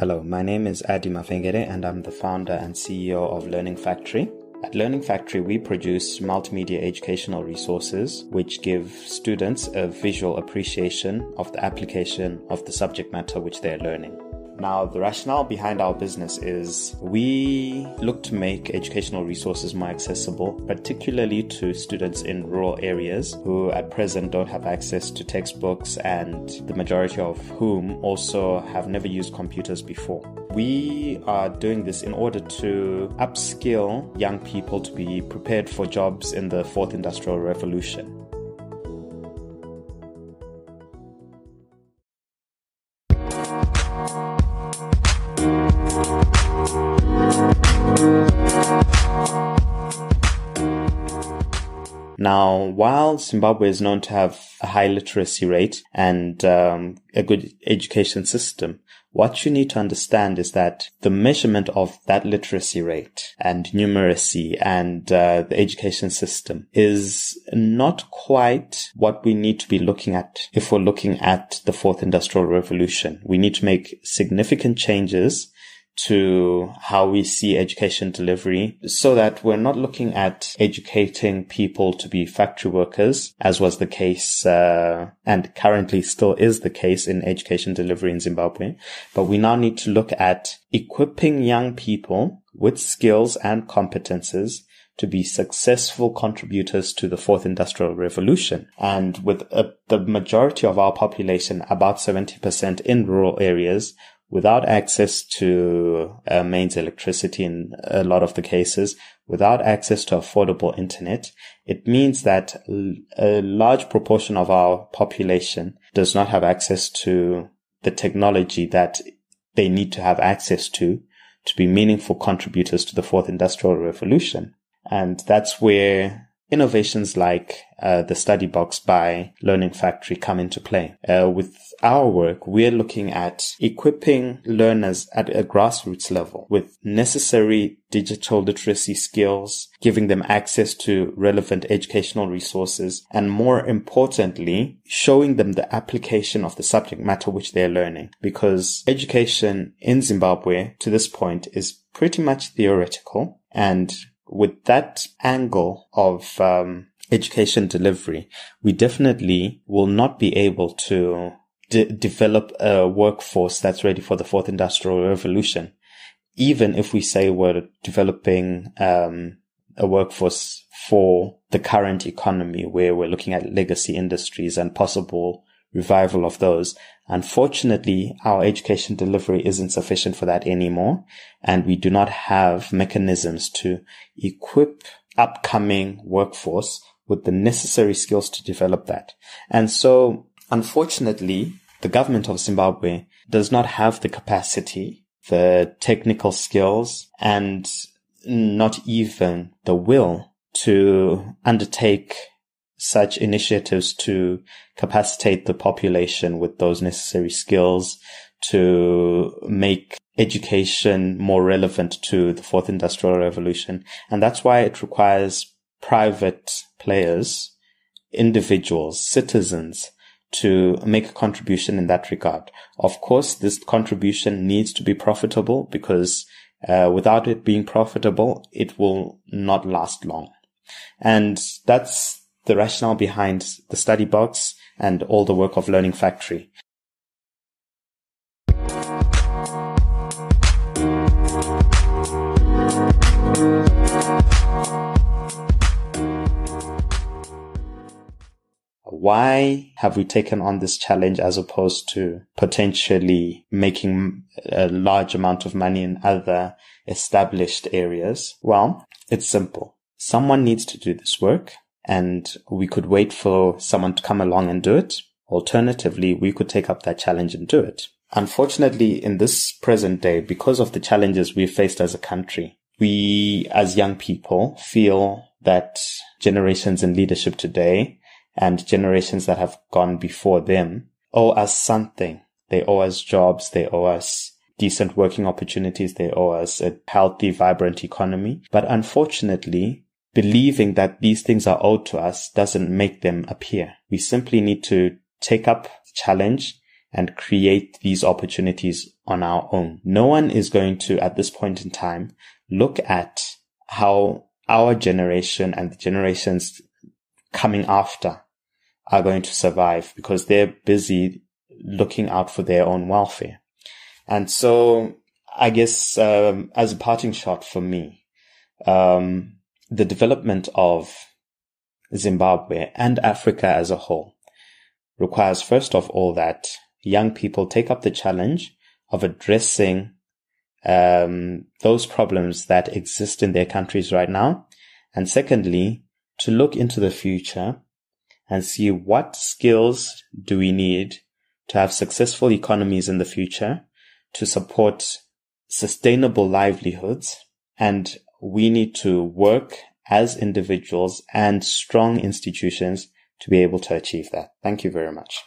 Hello, my name is Adi Mafengere and I'm the founder and CEO of Learning Factory. At Learning Factory, we produce multimedia educational resources which give students a visual appreciation of the application of the subject matter which they're learning. Now, the rationale behind our business is we look to make educational resources more accessible, particularly to students in rural areas who at present don't have access to textbooks and the majority of whom also have never used computers before. We are doing this in order to upskill young people to be prepared for jobs in the fourth industrial revolution. Now, while Zimbabwe is known to have a high literacy rate and um, a good education system, what you need to understand is that the measurement of that literacy rate and numeracy and uh, the education system is not quite what we need to be looking at if we're looking at the fourth industrial revolution. We need to make significant changes to how we see education delivery so that we're not looking at educating people to be factory workers, as was the case, uh, and currently still is the case in education delivery in Zimbabwe. But we now need to look at equipping young people with skills and competences to be successful contributors to the fourth industrial revolution. And with uh, the majority of our population, about 70% in rural areas, without access to uh, mains electricity in a lot of the cases, without access to affordable internet, it means that a large proportion of our population does not have access to the technology that they need to have access to to be meaningful contributors to the fourth industrial revolution. And that's where innovations like uh, the study box by Learning Factory come into play. Uh, with our work, we're looking at equipping learners at a grassroots level with necessary digital literacy skills, giving them access to relevant educational resources, and more importantly, showing them the application of the subject matter which they're learning. Because education in Zimbabwe to this point is pretty much theoretical and with that angle of um, education delivery, we definitely will not be able to de- develop a workforce that's ready for the fourth industrial revolution. Even if we say we're developing um, a workforce for the current economy where we're looking at legacy industries and possible revival of those. Unfortunately, our education delivery isn't sufficient for that anymore. And we do not have mechanisms to equip upcoming workforce with the necessary skills to develop that. And so, unfortunately, the government of Zimbabwe does not have the capacity, the technical skills, and not even the will to undertake such initiatives to capacitate the population with those necessary skills to make education more relevant to the fourth industrial revolution. And that's why it requires private players, individuals, citizens to make a contribution in that regard. Of course, this contribution needs to be profitable because uh, without it being profitable, it will not last long. And that's the rationale behind the study box and all the work of Learning Factory. Why have we taken on this challenge as opposed to potentially making a large amount of money in other established areas? Well, it's simple. Someone needs to do this work and we could wait for someone to come along and do it. Alternatively, we could take up that challenge and do it. Unfortunately, in this present day, because of the challenges we've faced as a country, we as young people feel that generations in leadership today and generations that have gone before them owe us something. They owe us jobs. They owe us decent working opportunities. They owe us a healthy, vibrant economy. But unfortunately, believing that these things are owed to us doesn't make them appear. We simply need to take up the challenge and create these opportunities on our own. No one is going to, at this point in time, look at how our generation and the generations coming after are going to survive because they're busy looking out for their own welfare. And so I guess, um, as a parting shot for me, um, the development of Zimbabwe and Africa as a whole requires first of all that young people take up the challenge of addressing um, those problems that exist in their countries right now. And secondly, to look into the future and see what skills do we need to have successful economies in the future to support sustainable livelihoods. And we need to work as individuals and strong institutions to be able to achieve that. Thank you very much.